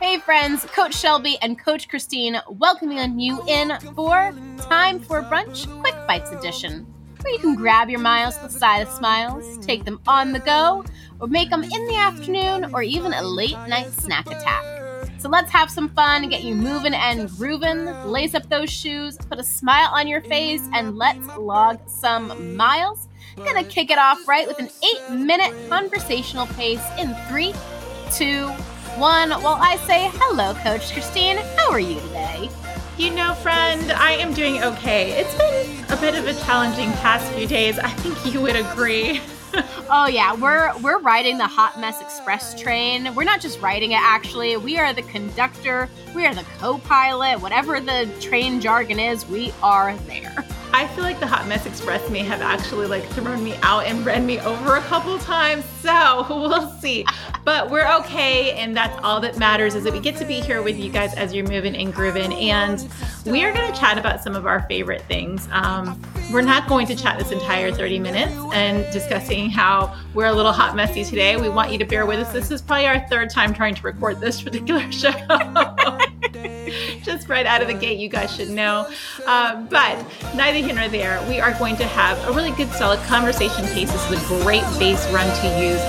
Hey friends, Coach Shelby and Coach Christine welcoming you in for Time for Brunch Quick Bytes Edition, where you can grab your miles with side of smiles, take them on the go, or make them in the afternoon or even a late night snack attack. So let's have some fun, get you moving and grooving, lace up those shoes, put a smile on your face, and let's log some miles. Gonna kick it off right with an eight minute conversational pace in three, two, one while I say hello, Coach Christine. How are you today? You know, friend, I am doing okay. It's been a bit of a challenging past few days. I think you would agree. oh yeah, we're we're riding the Hot Mess Express train. We're not just riding it actually. We are the conductor, we are the co-pilot, whatever the train jargon is, we are there. I feel like the Hot Mess Express may have actually like thrown me out and ran me over a couple times. So we'll see. But we're okay, and that's all that matters is that we get to be here with you guys as you're moving and grooving. And we are going to chat about some of our favorite things. Um, we're not going to chat this entire 30 minutes and discussing how we're a little hot messy today. We want you to bear with us. This is probably our third time trying to record this particular show. Just right out of the gate, you guys should know. Um, but neither here nor there, we are going to have a really good, solid conversation piece. This is a great base run to use.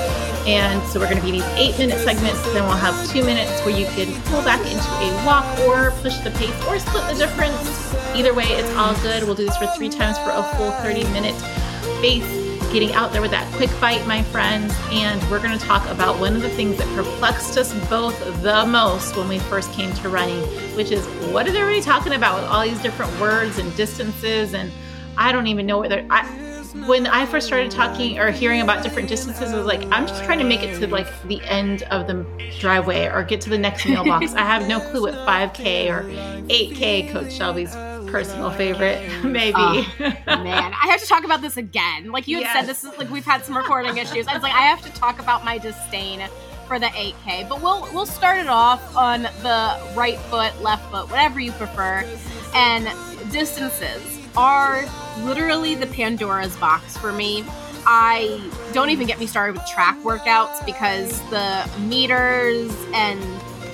And so we're going to be these eight minute segments. Then we'll have two minutes where you can pull back into a walk or push the pace or split the difference. Either way, it's all good. We'll do this for three times for a full 30 minute base getting out there with that quick bite, my friends. And we're going to talk about one of the things that perplexed us both the most when we first came to running, which is what are they really talking about with all these different words and distances? And I don't even know what they're. I, when I first started talking or hearing about different distances, I was like, I'm just trying to make it to like the end of the driveway or get to the next mailbox. I have no clue what 5K or 8K Coach Shelby's personal favorite, maybe. Oh, man, I have to talk about this again. Like you had yes. said, this is like we've had some recording issues. I was like, I have to talk about my disdain for the 8K. But we'll we'll start it off on the right foot, left foot, whatever you prefer. And distances are literally the Pandora's box for me. I don't even get me started with track workouts because the meters and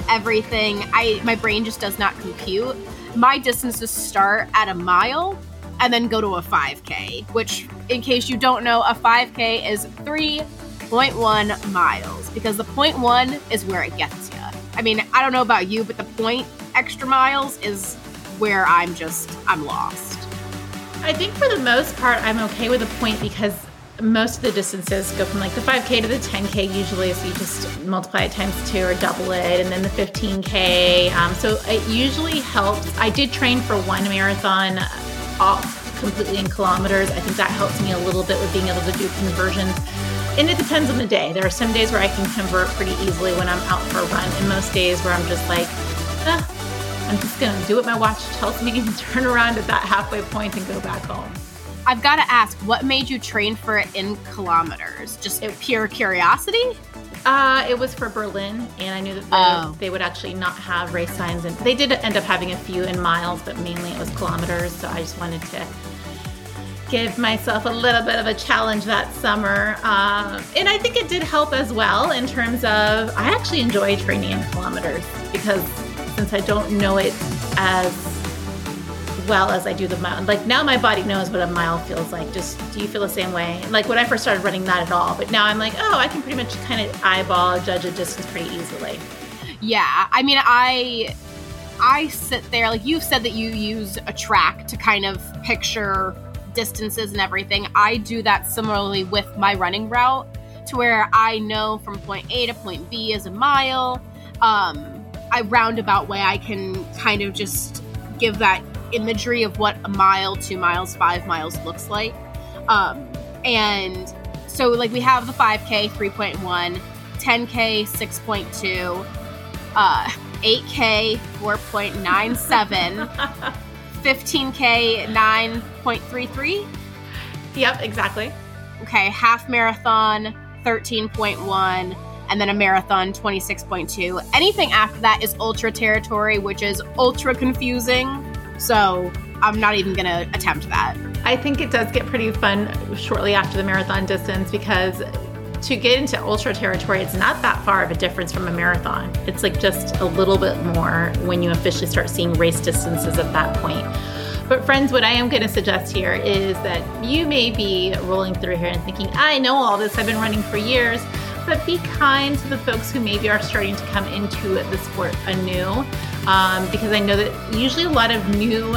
everything, I my brain just does not compute my distances start at a mile and then go to a 5K, which, in case you don't know, a 5K is 3.1 miles because the point one is where it gets you. I mean, I don't know about you, but the point extra miles is where I'm just, I'm lost. I think for the most part, I'm okay with the point because most of the distances go from like the 5K to the 10K usually. So you just multiply it times two or double it, and then the 15K. Um, so it usually helps. I did train for one marathon off completely in kilometers. I think that helps me a little bit with being able to do conversions. And it depends on the day. There are some days where I can convert pretty easily when I'm out for a run, and most days where I'm just like, I'm just gonna do what my watch tells me and turn around at that halfway point and go back home. I've got to ask, what made you train for it in kilometers? Just it, pure curiosity? Uh, it was for Berlin, and I knew that oh. they would actually not have race signs, and they did end up having a few in miles, but mainly it was kilometers. So I just wanted to give myself a little bit of a challenge that summer, um, and I think it did help as well in terms of I actually enjoy training in kilometers because since I don't know it as well as I do the mile. Like now my body knows what a mile feels like. Just do you feel the same way? Like when I first started running, not at all. But now I'm like, oh, I can pretty much kind of eyeball judge a distance pretty easily. Yeah, I mean, I I sit there like you said that you use a track to kind of picture distances and everything. I do that similarly with my running route to where I know from point A to point B is a mile. Um, I roundabout way I can kind of just give that imagery of what a mile, two miles, five miles looks like. Um, and so, like, we have the 5K 3.1, 10K 6.2, uh, 8K 4.97, 15K 9.33. Yep, exactly. Okay, half marathon 13.1 and then a marathon 26.2. Anything after that is ultra territory, which is ultra confusing. So I'm not even going to attempt that. I think it does get pretty fun shortly after the marathon distance because to get into ultra territory, it's not that far of a difference from a marathon. It's like just a little bit more when you officially start seeing race distances at that point. But, friends, what I am going to suggest here is that you may be rolling through here and thinking, I know all this, I've been running for years, but be kind to the folks who maybe are starting to come into the sport anew. Um, because I know that usually a lot of new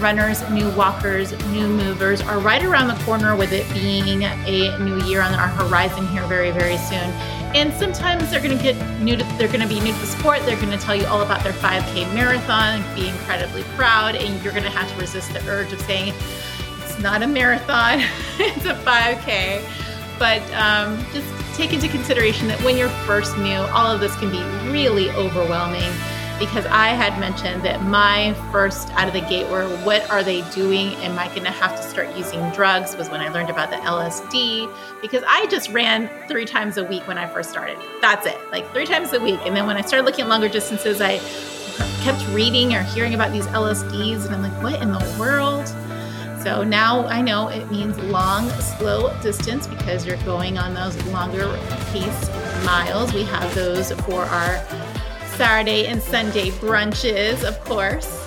runners, new walkers, new movers are right around the corner with it being a new year on our horizon here very, very soon. And sometimes they're going to get new to, they're going to be new to the sport. They're going to tell you all about their 5K marathon, be incredibly proud, and you're going to have to resist the urge of saying, it's not a marathon, it's a 5K. But um, just take into consideration that when you're first new, all of this can be really overwhelming because I had mentioned that my first out of the gate were what are they doing? Am I going to have to start using drugs? Was when I learned about the LSD because I just ran three times a week when I first started. That's it, like three times a week. And then when I started looking at longer distances, I kept reading or hearing about these LSDs, and I'm like, what in the world? So now I know it means long, slow distance because you're going on those longer pace miles. We have those for our Saturday and Sunday brunches, of course.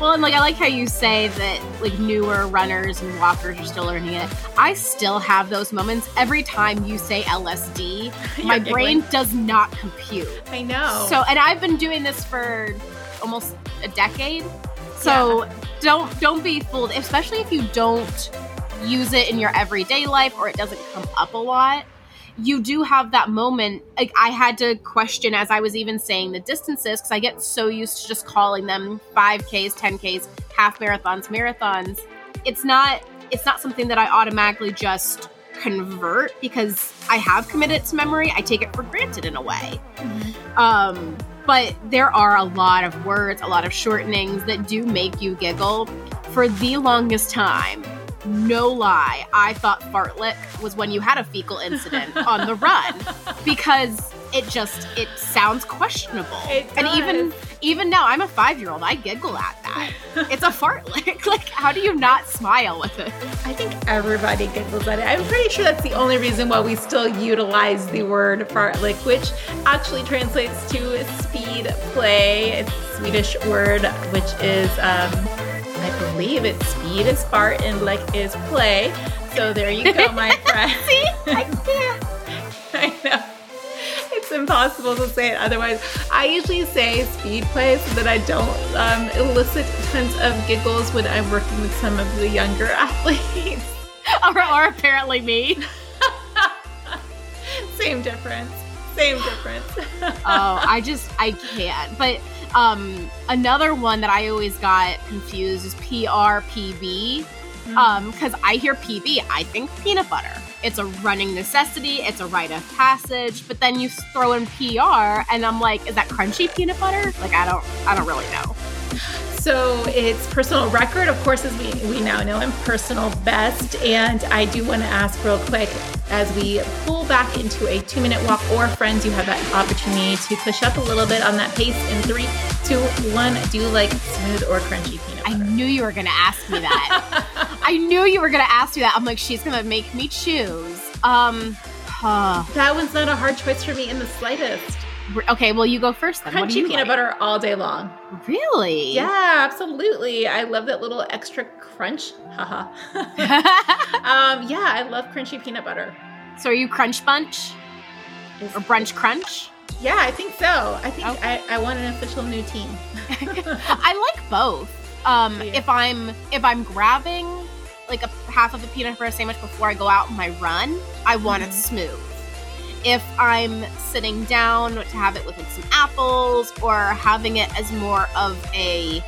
Well, and like I like how you say that like newer runners and walkers are still learning it. I still have those moments every time you say LSD. my brain does not compute. I know. So, and I've been doing this for almost a decade. So, yeah. Don't don't be fooled, especially if you don't use it in your everyday life or it doesn't come up a lot you do have that moment. Like I had to question as I was even saying the distances because I get so used to just calling them 5Ks, 10Ks, half marathons, marathons. It's not it's not something that I automatically just convert because I have committed to memory. I take it for granted in a way. Mm-hmm. Um, but there are a lot of words, a lot of shortenings that do make you giggle. For the longest time, no lie, I thought fartlek was when you had a fecal incident on the run because it just it sounds questionable. It and even even now, I'm a five year old. I giggle at that. it's a fartlek. like, like how do you not smile with it? I think everybody giggles at it. I'm pretty sure that's the only reason why we still utilize the word fartlek, which actually translates to speed play. It's a Swedish word, which is. Um, I believe it's speed is fart and like is play. So there you go, my friend. See, I can't. I know. It's impossible to say it otherwise. I usually say speed play so that I don't um, elicit tons of giggles when I'm working with some of the younger athletes. or, or apparently me. Same difference. Same difference. oh, I just I can't. But um, another one that I always got confused is PRPB. Mm. Um, because I hear PB, I think peanut butter. It's a running necessity, it's a rite of passage, but then you throw in PR and I'm like, is that crunchy peanut butter? Like I don't I don't really know. So it's personal record, of course, as we, we now know, and personal best. And I do want to ask real quick as we pull back into a two minute walk, or friends, you have that opportunity to push up a little bit on that pace in three, two, one. Do you like smooth or crunchy peanut butter? I knew you were going to ask me that. I knew you were to ask me that. I'm like, she's to make me choose. Um, huh. That one's not a hard choice for me in the slightest. Okay, well, you go first then. Crunchy peanut like? butter all day long. Really? Yeah, absolutely. I love that little extra crunch. Haha. um, yeah, I love crunchy peanut butter. So, are you Crunch Bunch or Brunch Crunch? Yeah, I think so. I think okay. I, I want an official new team. I like both. Um, yeah. If I'm if I'm grabbing like a half of a peanut butter sandwich before I go out on my run, I want mm-hmm. it smooth if I'm sitting down to have it with like some apples or having it as more of a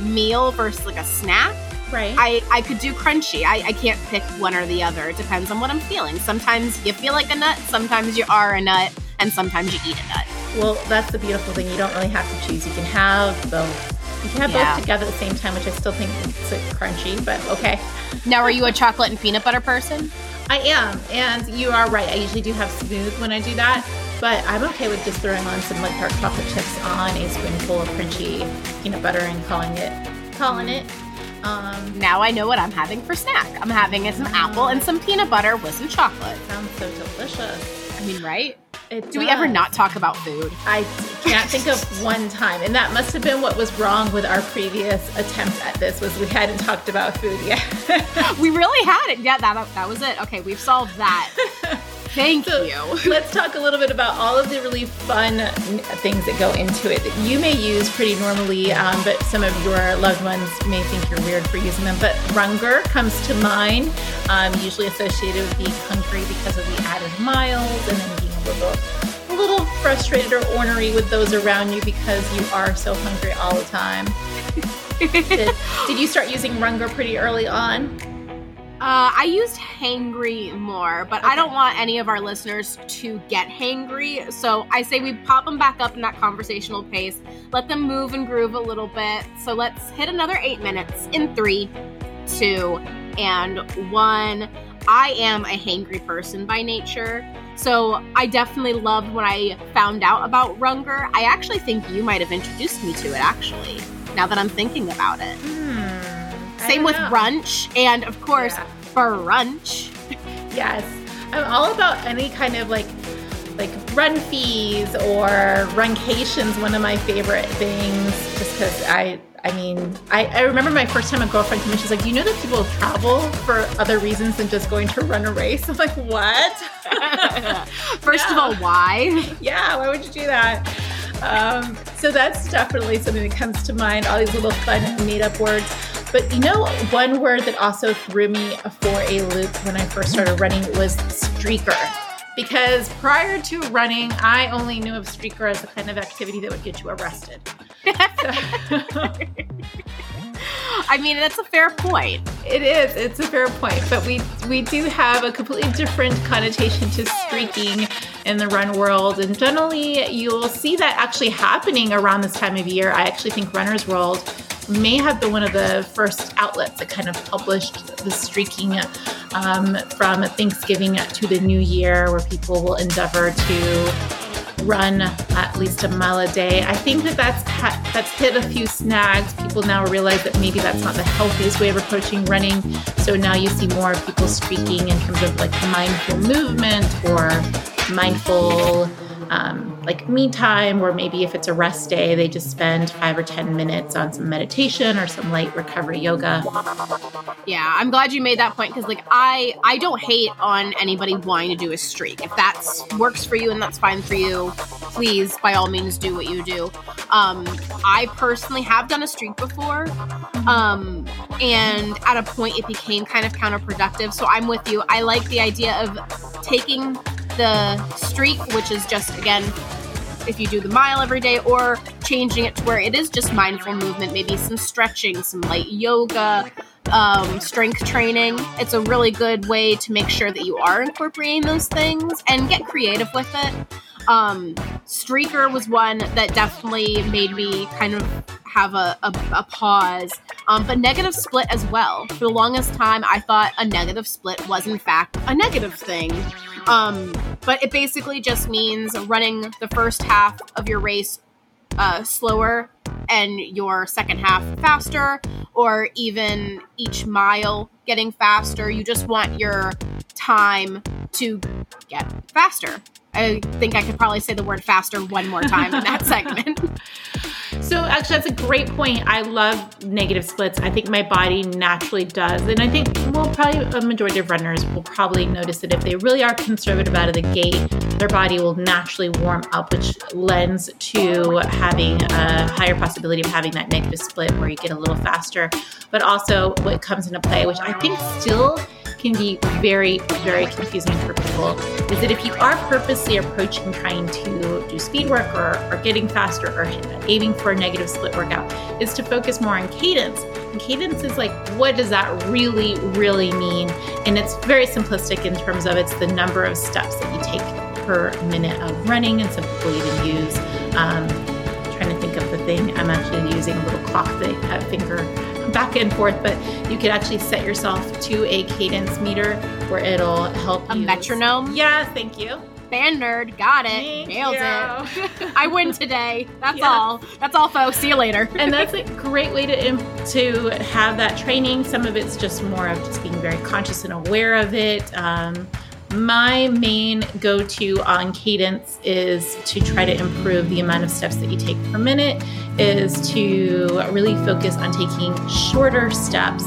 meal versus like a snack. Right. I, I could do crunchy. I, I can't pick one or the other. It depends on what I'm feeling. Sometimes you feel like a nut, sometimes you are a nut, and sometimes you eat a nut. Well, that's the beautiful thing. You don't really have to choose. You can have both. You can have yeah. both together at the same time, which I still think it's like crunchy, but okay. Now, are you a chocolate and peanut butter person? I am, and you are right. I usually do have smooth when I do that, but I'm okay with just throwing on some like dark chocolate chips on a spoonful of crunchy peanut butter and calling it calling it. Um, now I know what I'm having for snack. I'm having is some apple and some peanut butter with some chocolate. Sounds so delicious. I mean, right? It Do does. we ever not talk about food? I can't think of one time, and that must have been what was wrong with our previous attempt at this. Was we hadn't talked about food yet. we really had it. Yeah, that that was it. Okay, we've solved that. Thank So, you. Let's talk a little bit about all of the really fun things that go into it that you may use pretty normally, um, but some of your loved ones may think you're weird for using them. But Runger comes to mind, um, usually associated with being hungry because of the added miles and then being a little, little frustrated or ornery with those around you because you are so hungry all the time. did, did you start using Runger pretty early on? Uh, I used hangry more, but I don't want any of our listeners to get hangry. So I say we pop them back up in that conversational pace, let them move and groove a little bit. So let's hit another eight minutes in three, two, and one. I am a hangry person by nature. So I definitely loved when I found out about Runger. I actually think you might have introduced me to it, actually, now that I'm thinking about it. Hmm, Same with know. brunch, and of course, Yeah. brunch. Yes. I'm all about any kind of like like run fees or runcations, one of my favorite things, just because I I mean, I, I remember my first time a girlfriend came she's like, you know that people travel for other reasons than just going to run a race? I'm like, what? First of all, why? yeah, why would you do that? Um, so that's definitely something that comes to mind, all these little fun made up words. But you know, one word that also threw me for a loop when I first started running was streaker. Because prior to running, I only knew of streaker as the kind of activity that would get you arrested. I mean, that's a fair point. It is. It's a fair point, but we we do have a completely different connotation to streaking in the run world, and generally you'll see that actually happening around this time of year. I actually think Runner's World may have been one of the first outlets that kind of published the streaking um, from Thanksgiving to the New Year, where people will endeavor to run at least a mile a day. I think that that's ha- that's hit a few snags. People now realize that maybe that's not the healthiest way of approaching running. So now you see more people streaking in terms of like mindful movement or mindful um, like me time, or maybe if it's a rest day, they just spend five or 10 minutes on some meditation or some light recovery yoga. Yeah, I'm glad you made that point because, like, I I don't hate on anybody wanting to do a streak. If that works for you and that's fine for you, please by all means do what you do. Um, I personally have done a streak before, um, and at a point it became kind of counterproductive. So I'm with you. I like the idea of taking the streak, which is just again if you do the mile every day or changing it to where it is just mindful movement maybe some stretching some light yoga um, strength training. It's a really good way to make sure that you are incorporating those things and get creative with it. Um, streaker was one that definitely made me kind of have a, a, a pause um, but negative split as well. For the longest time i thought a negative split was in fact a negative thing um, but it basically just means running the first half of your race uh, slower and your second half faster, or even each mile getting faster. You just want your time to get faster. I think I could probably say the word faster one more time in that segment. So actually, that's a great point. I love negative splits. I think my body naturally does, and I think well, probably a majority of runners will probably notice that if they really are conservative out of the gate, their body will naturally warm up, which lends to having a higher possibility of having that negative split where you get a little faster. But also, what comes into play, which I think still can be very, very confusing for people is that if you are purposely approaching trying to do speed work or, or getting faster or aiming for a negative split workout, is to focus more on cadence. And cadence is like, what does that really, really mean? And it's very simplistic in terms of it's the number of steps that you take per minute of running, and some people even use. Um, trying to think of the thing. I'm actually using a little clock thing, I finger back and forth, but you could actually set yourself to a cadence meter where it'll help A you. metronome? Yeah, thank you. Band nerd, got it, Thank nailed you. it. I win today. That's Yeah. all. That's all, folks. See you later. and that's a great way to to have that training. Some of it's just more of just being very conscious and aware of it. Um, my main go-to on cadence is to try to improve the amount of steps that you take per minute. Is to really focus on taking shorter steps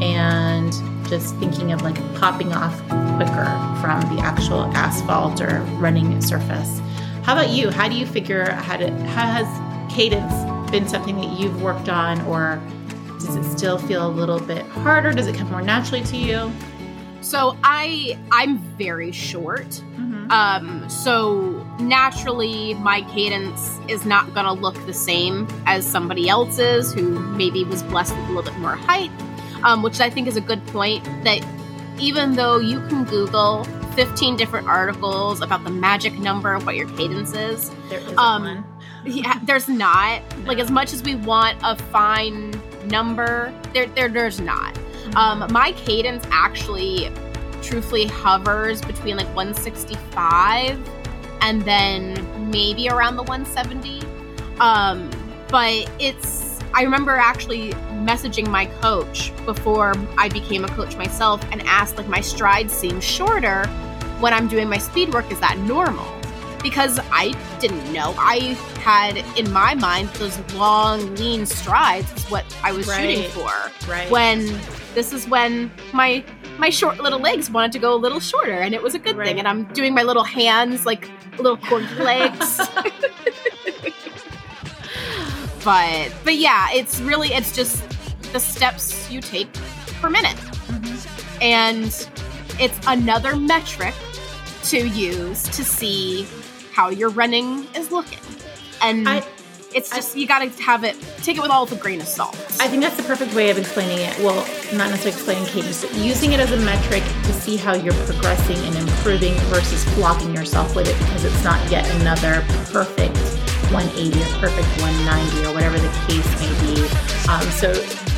and just thinking of like popping off quicker from the actual asphalt or running surface. How about you? How do you figure how to how has cadence been something that you've worked on or does it still feel a little bit harder? Does it come more naturally to you? So I I'm very short. Um, so naturally, my cadence is not going to look the same as somebody else's who maybe was blessed with a little bit more height, um, which I think is a good point. That even though you can Google 15 different articles about the magic number of what your cadence is, There isn't Um, yeah, there's not. Like as much as we want a fine number, there, there there's not. Um, my cadence actually, truthfully, hovers between like 165 and then maybe around the 170. Um, but it's. I remember actually messaging my coach before I became a coach myself and asked like my strides seem shorter when I'm doing my speed work. Is that normal? Because I didn't know. I had in my mind those long, lean strides is what I was shooting for right. when this is when my my short little legs wanted to go a little shorter and it was a good Right. thing and i'm doing my little hands like little corgi legs but but yeah it's really it's just the steps you take per minute Mhm. and it's another metric to use to see how your running is looking and I- it's just you gotta have it take it with all the grain of salt I think that's the perfect way of explaining it. Well, not necessarily explaining cadence, but using it as a metric to see how you're progressing and improving versus flogging yourself with it because it's not yet another perfect 180 or perfect 190 or whatever the case may be. Um, so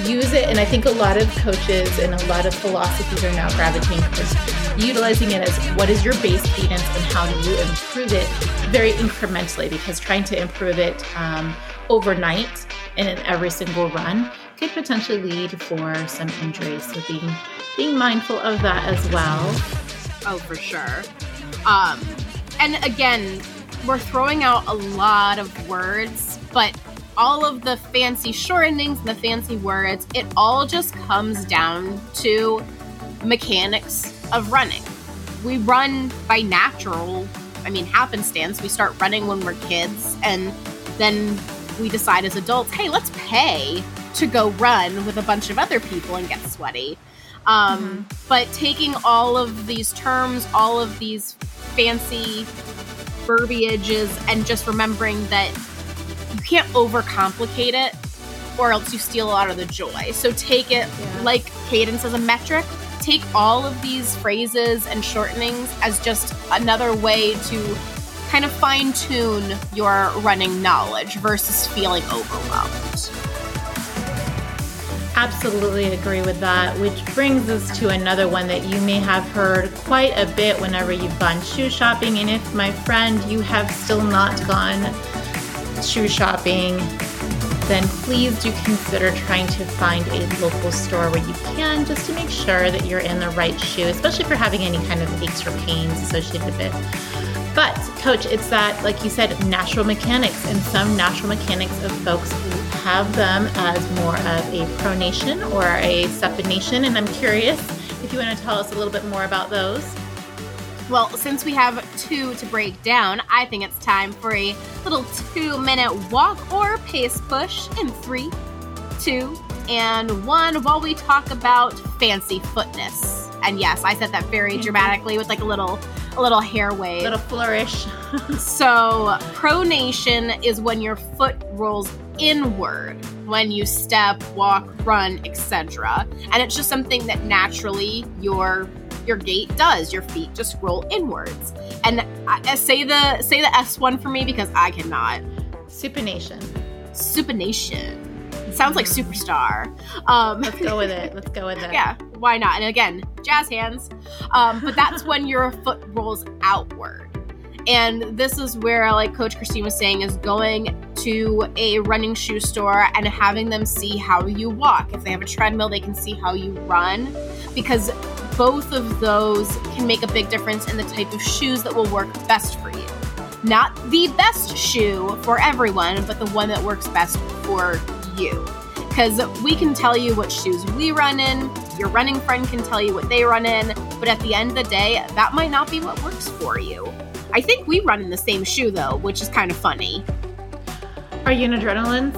use it, and I think a lot of coaches and a lot of philosophies are now gravitating towards utilizing it as what is your base cadence and how do you improve it very incrementally because trying to improve it um, overnight and in every single run could potentially lead for some injuries. So being being mindful of that as well. Oh, for sure. Um, and again, we're throwing out a lot of words, but all of the fancy shortenings the fancy words, it all just comes down to mechanics of running. We run by natural, I mean, happenstance. We start running when we're kids, and then we decide as adults, hey, let's pay to go run with a bunch of other people and get sweaty. Um, But taking all of these terms, all of these fancy verbiages, and just remembering that you can't overcomplicate it or else you steal a lot of the joy. So take it Yeah. like cadence as a metric. Take all of these phrases and shortenings as just another way to kind of fine tune your running knowledge versus feeling overwhelmed. Absolutely agree with that, which brings us to another one that you may have heard quite a bit whenever you've gone shoe shopping. And if, my friend, you have still not gone shoe shopping, then please do consider trying to find a local store where you can just to make sure that you're in the right shoe, especially if you're having any kind of aches or pains associated with it. But, coach, it's that, like you said, natural mechanics, and some natural mechanics of folks who have them as more of a pronation or a supination. And I'm curious if you want to tell us a little bit more about those. Well, since we have two to break down, I think it's time for a little two minute walk or pace push in three, two, and one while we talk about fancy footness. And yes, I said that very mm-hmm. dramatically with like a little a little hair wave. A little flourish. So, pronation is when your foot rolls inward when you step, walk, run, etc. And it's just something that naturally your your gait does. Your feet just roll inwards. And I, I- say the say the S one for me because I cannot. Supination. Supination. Sounds like superstar. Um, Let's go with it. Let's go with it. yeah, why not? And again, jazz hands. Um, but that's when your foot rolls outward. And this is where, like Coach Christine was saying, is going to a running shoe store and having them see how you walk. If they have a treadmill, they can see how you run because both of those can make a big difference in the type of shoes that will work best for you. Not the best shoe for everyone, but the one that works best for you. Because we can tell you what shoes we run in, your running friend can tell you what they run in, but at the end of the day, that might not be what works for you. I think we run in the same shoe though, which is kind of funny. Are you in adrenalines?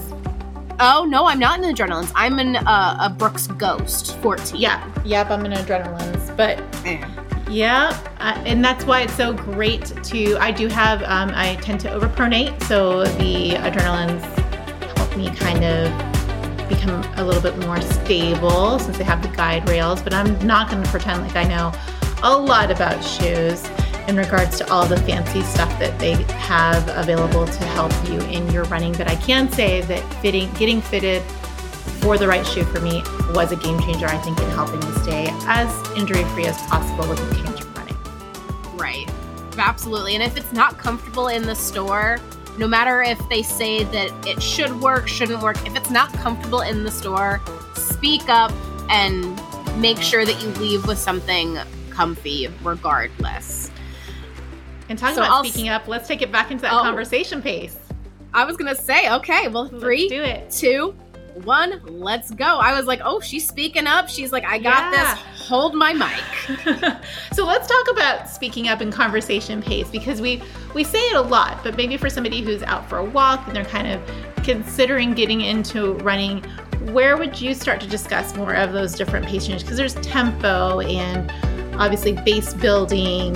Oh no, I'm not in adrenalines. I'm in uh, a Brooks Ghost 14. Yeah, yep, I'm in adrenalines, but yeah, uh, and that's why it's so great to. I do have. Um, I tend to overpronate, so the adrenalines help me kind of become a little bit more stable since they have the guide rails. But I'm not going to pretend like I know a lot about shoes in regards to all the fancy stuff that they have available to help you in your running. But I can say that fitting, getting fitted for the right shoe for me was a game changer, I think, in helping me stay as injury free as possible with the came to running. Right. Absolutely. And if it's not comfortable in the store, no matter if they say that it should work, shouldn't work, if it's not comfortable in the store, speak up and make sure that you leave with something comfy regardless. And talking so about I'll speaking up, let's take it back into that oh, conversation pace. I was gonna say, okay, well, three, do it. two, one, let's go. I was like, oh, she's speaking up. She's like, I got yeah. this. Hold my mic. so let's talk about speaking up in conversation pace because we we say it a lot, but maybe for somebody who's out for a walk and they're kind of considering getting into running, where would you start to discuss more of those different pace changes? Because there's tempo and obviously base building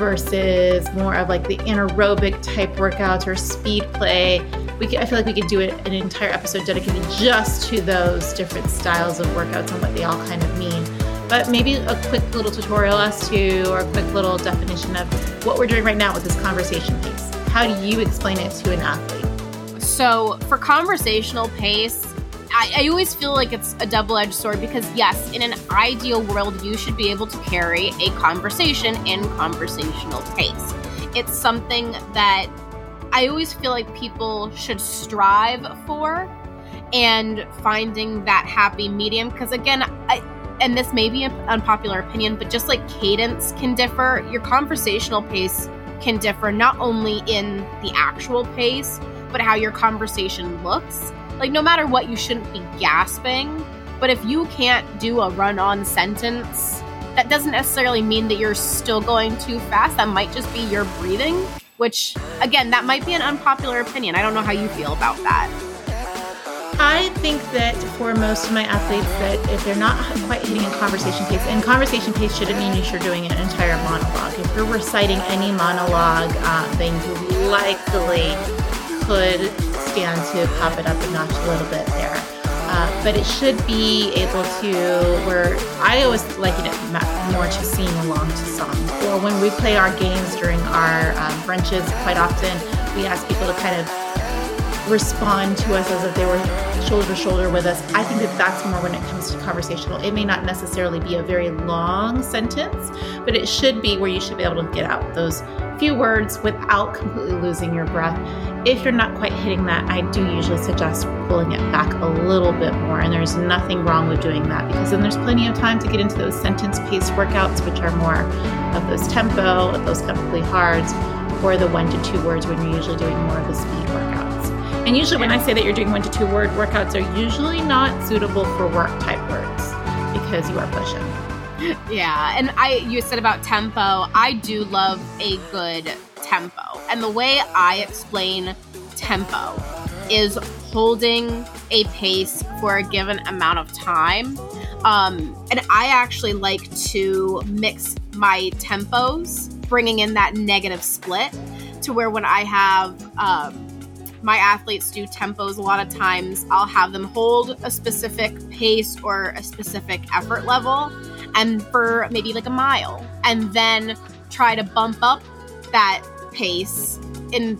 versus more of like the anaerobic type workouts or speed play. We could, I feel like we could do an entire episode dedicated just to those different styles of workouts and what they all kind of mean. But maybe a quick little tutorial as to, or a quick little definition of what we're doing right now with this conversation pace. How do you explain it to an athlete? So, for conversational pace, I, I, always feel like it's a double edged sword because, yes, in an ideal world, you should be able to carry a conversation in conversational pace. It's something that I always feel like people should strive for and finding that happy medium. Because, again, I, and this may be an unpopular opinion, but just like cadence can differ, your conversational pace can differ not only in the actual pace, but how your conversation looks like, no matter what, you shouldn't be gasping. But if you can't do a run on sentence, that doesn't necessarily mean that you're still going too fast. That might just be your breathing, which, again, that might be an unpopular opinion. I don't know how you feel about that. I think that for most of my athletes, that if they're not quite hitting a conversation pace, and conversation pace shouldn't mean you're doing an entire monologue. If you're reciting any monologue, uh, then you likely could to pop it up a notch a little bit there. Uh, but it should be able to where I always liken it more to singing along to songs. Or when we play our games during our um, brunches, quite often we ask people to kind of respond to us as if they were shoulder to shoulder with us. I think that that's more when it comes to conversational. It may not necessarily be a very long sentence, but it should be where you should be able to get out those few words without completely losing your breath. If you're not quite hitting that, I do usually suggest pulling it back a little bit more. And there's nothing wrong with doing that because then there's plenty of time to get into those sentence paced workouts, which are more of those tempo, those comfortably hards, or the one to two words when you're usually doing more of the speed workouts. And usually, when I say that you're doing one to two word workouts, are usually not suitable for work type words because you are pushing. yeah, and I you said about tempo. I do love a good tempo. And the way I explain tempo is holding a pace for a given amount of time. Um, and I actually like to mix my tempos, bringing in that negative split to where when I have um, my athletes do tempos, a lot of times I'll have them hold a specific pace or a specific effort level and for maybe like a mile and then try to bump up that pace and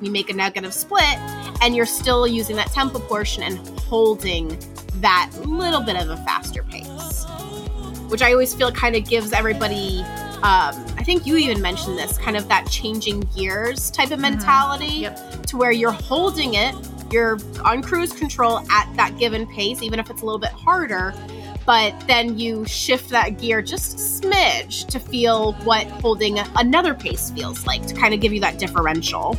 you make a negative split and you're still using that tempo portion and holding that little bit of a faster pace which i always feel kind of gives everybody um, I think you even mentioned this kind of that changing gears type of mm-hmm. mentality yep. to where you're holding it, you're on cruise control at that given pace, even if it's a little bit harder. But then you shift that gear just a smidge to feel what holding another pace feels like to kind of give you that differential.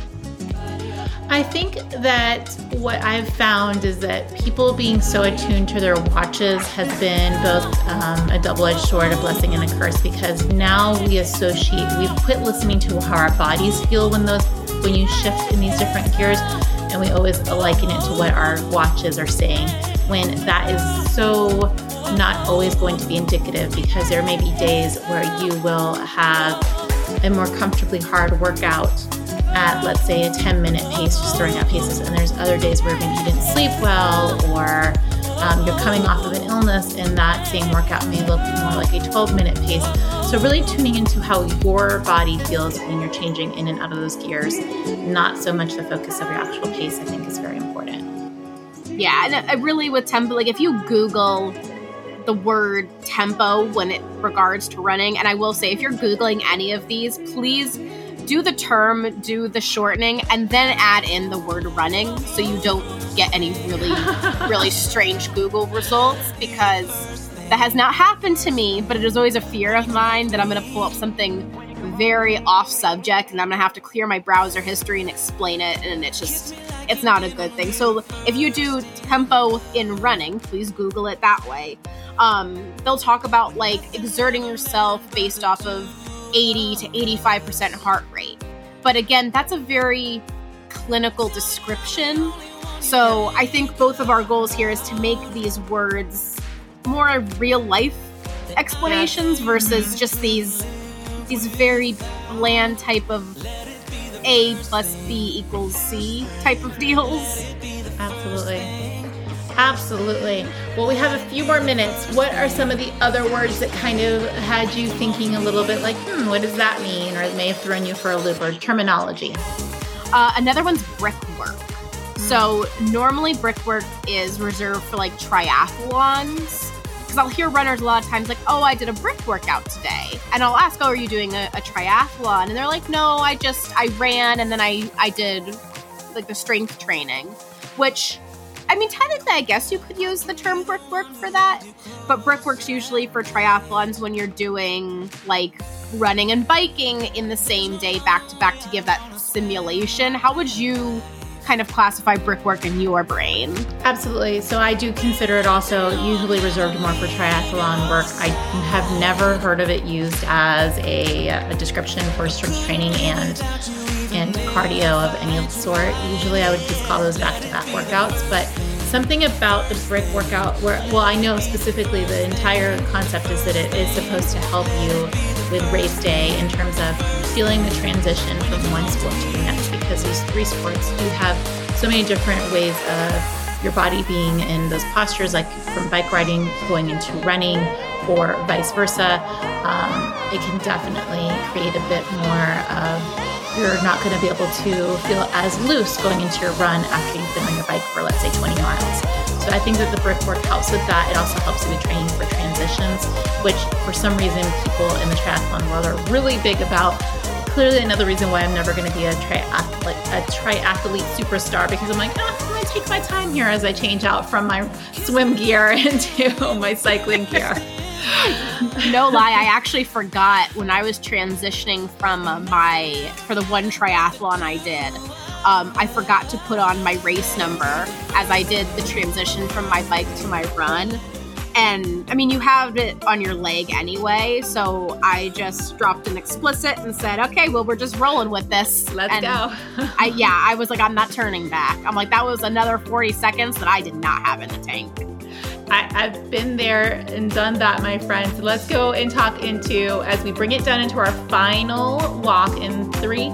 I think that what I've found is that people being so attuned to their watches has been both um, a double edged sword, a blessing and a curse, because now we associate, we've quit listening to how our bodies feel when those when you shift in these different gears, and we always liken it to what our watches are saying, when that is so not always going to be indicative because there may be days where you will have a more comfortably hard workout at let's say a 10 minute pace just throwing out paces. And there's other days where maybe you didn't sleep well or um, you're coming off of an illness and that same workout may look more like a 12 minute pace. So really tuning into how your body feels when you're changing in and out of those gears not so much the focus of your actual pace i think is very important. Yeah and I really with tempo like if you google the word tempo when it regards to running. And i will say if you're googling any of these please do the term, do the shortening, and then add in the word running so you don't get any really, really strange Google results because that has not happened to me, but it is always a fear of mine that I'm going to pull up something very off subject and I'm to have to clear my browser history and explain it. And it's just, it's not a good thing. So if you do tempo in running, please Google it that way. Um, they'll talk about like exerting yourself based off of 80 to 85% heart rate. But again, that's a very clinical description. So I think both of our goals here is to make these words more real life explanations versus just these these very bland type of A plus B equals C type of deals. Absolutely. Absolutely. Well, we have a few more minutes. What are some of the other words that kind of had you thinking a little bit like, hmm, what does that mean? Or it may have thrown you for a loop or terminology? Uh, another one's brickwork. So normally brickwork is reserved for like triathlons. Because I'll hear runners a lot of times like, oh, I did a brick workout today. And I'll ask, oh, are you doing a, a triathlon? And they're like, no, I just, I ran and then I, I did like the strength training, which I mean, technically, I guess you could use the term brickwork for that, but brickwork's usually for triathlons when you're doing like running and biking in the same day back to back to give that simulation. How would you kind of classify brickwork in your brain? Absolutely. So I do consider it also usually reserved more for triathlon work. I have never heard of it used as a, a description for strength training and and cardio of any sort. Usually I would just call those back to back workouts, but something about the brick workout where, well, I know specifically the entire concept is that it is supposed to help you with race day in terms of feeling the transition from one sport to the next because these three sports do have so many different ways of your body being in those postures, like from bike riding going into running or vice versa. Um, it can definitely create a bit more of you're not going to be able to feel as loose going into your run after you've been on your bike for, let's say, 20 miles. So I think that the brickwork helps with that. It also helps with training for transitions, which for some reason people in the triathlon world are really big about. Clearly, another reason why I'm never going to be a triathlete, a triathlete superstar because I'm like, oh, I'm going to take my time here as I change out from my swim gear into my cycling gear no lie, I actually forgot when I was transitioning from uh, my for the one triathlon I did. Um, I forgot to put on my race number as I did the transition from my bike to my run. And I mean, you have it on your leg anyway, so I just dropped an explicit and said, "Okay, well, we're just rolling with this. Let's and go." I yeah, I was like, I'm not turning back. I'm like, that was another 40 seconds that I did not have in the tank. I, have been there and done that, my friends. Let's go and talk into as we bring it down into our final walk in three,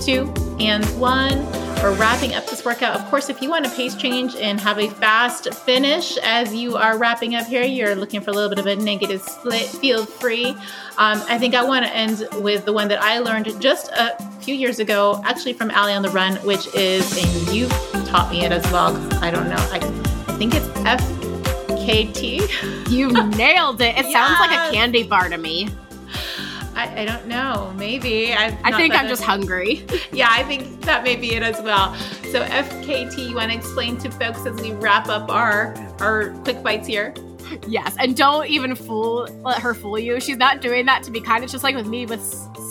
two, and one. We're wrapping up this workout. Of course, if you want a pace change and have a fast finish as you are wrapping up here, you're looking for a little bit of a negative split, feel free. Um, I think I want to end with the one that I learned just a few years ago, actually from Ali on the Run, which is, and you taught me it as well. I don't know. I, I think it's F KT. You nailed it. It yes. sounds like a candy bar to me. I, I don't know. Maybe. i I think I'm just hungry. yeah, I think that may be it as well. So FKT, you want to explain to folks as we wrap up our our quick bites here? Yes, and don't even fool let her fool you. She's not doing that to be kind. It's just like with me with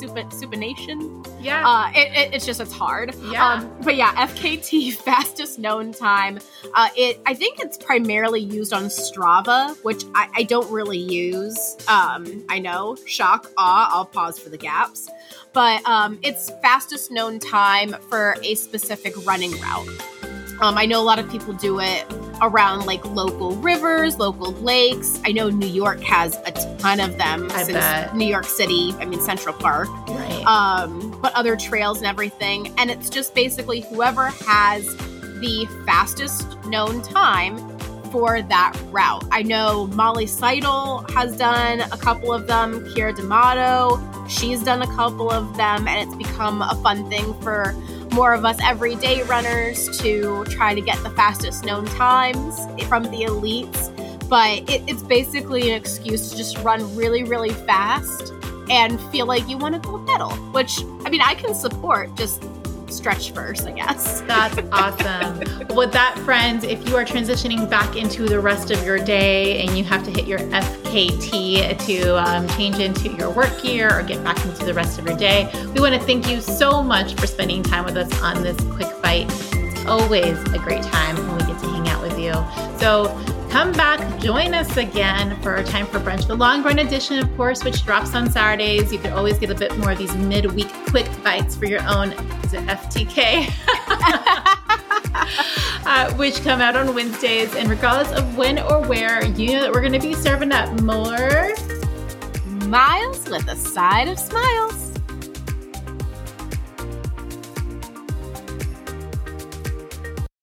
supination. Yeah, uh, it, it, it's just it's hard. Yeah, um, but yeah, FKT fastest known time. Uh, it I think it's primarily used on Strava, which I, I don't really use. Um, I know, shock, awe. I'll pause for the gaps, but um, it's fastest known time for a specific running route. Um, I know a lot of people do it around like local rivers, local lakes. I know New York has a ton of them I since bet. New York City, I mean Central Park. Right. Um, but other trails and everything. And it's just basically whoever has the fastest known time for that route. I know Molly Seidel has done a couple of them, Keira D'Amato, she's done a couple of them, and it's become a fun thing for more of us everyday runners to try to get the fastest known times from the elites. But it, it's basically an excuse to just run really, really fast and feel like you want to gold medal, which I mean, I can support just stretch first, I guess. That's awesome. With that, friends, if you are transitioning back into the rest of your day and you have to hit your FKT to um, change into your work gear or get back into the rest of your day, we want to thank you so much for spending time with us on this Quick Byte. It's always a great time when we get to hang out with you. So, come back, join us again for our Time for Brunch, the long run edition, of course, which drops on Saturdays. You can always get a bit more of these midweek Quick Bytes for your own is it FTK? uh, which come out on Wednesdays. And regardless of when or where, you know that we're going to be serving up more miles with a side of smiles.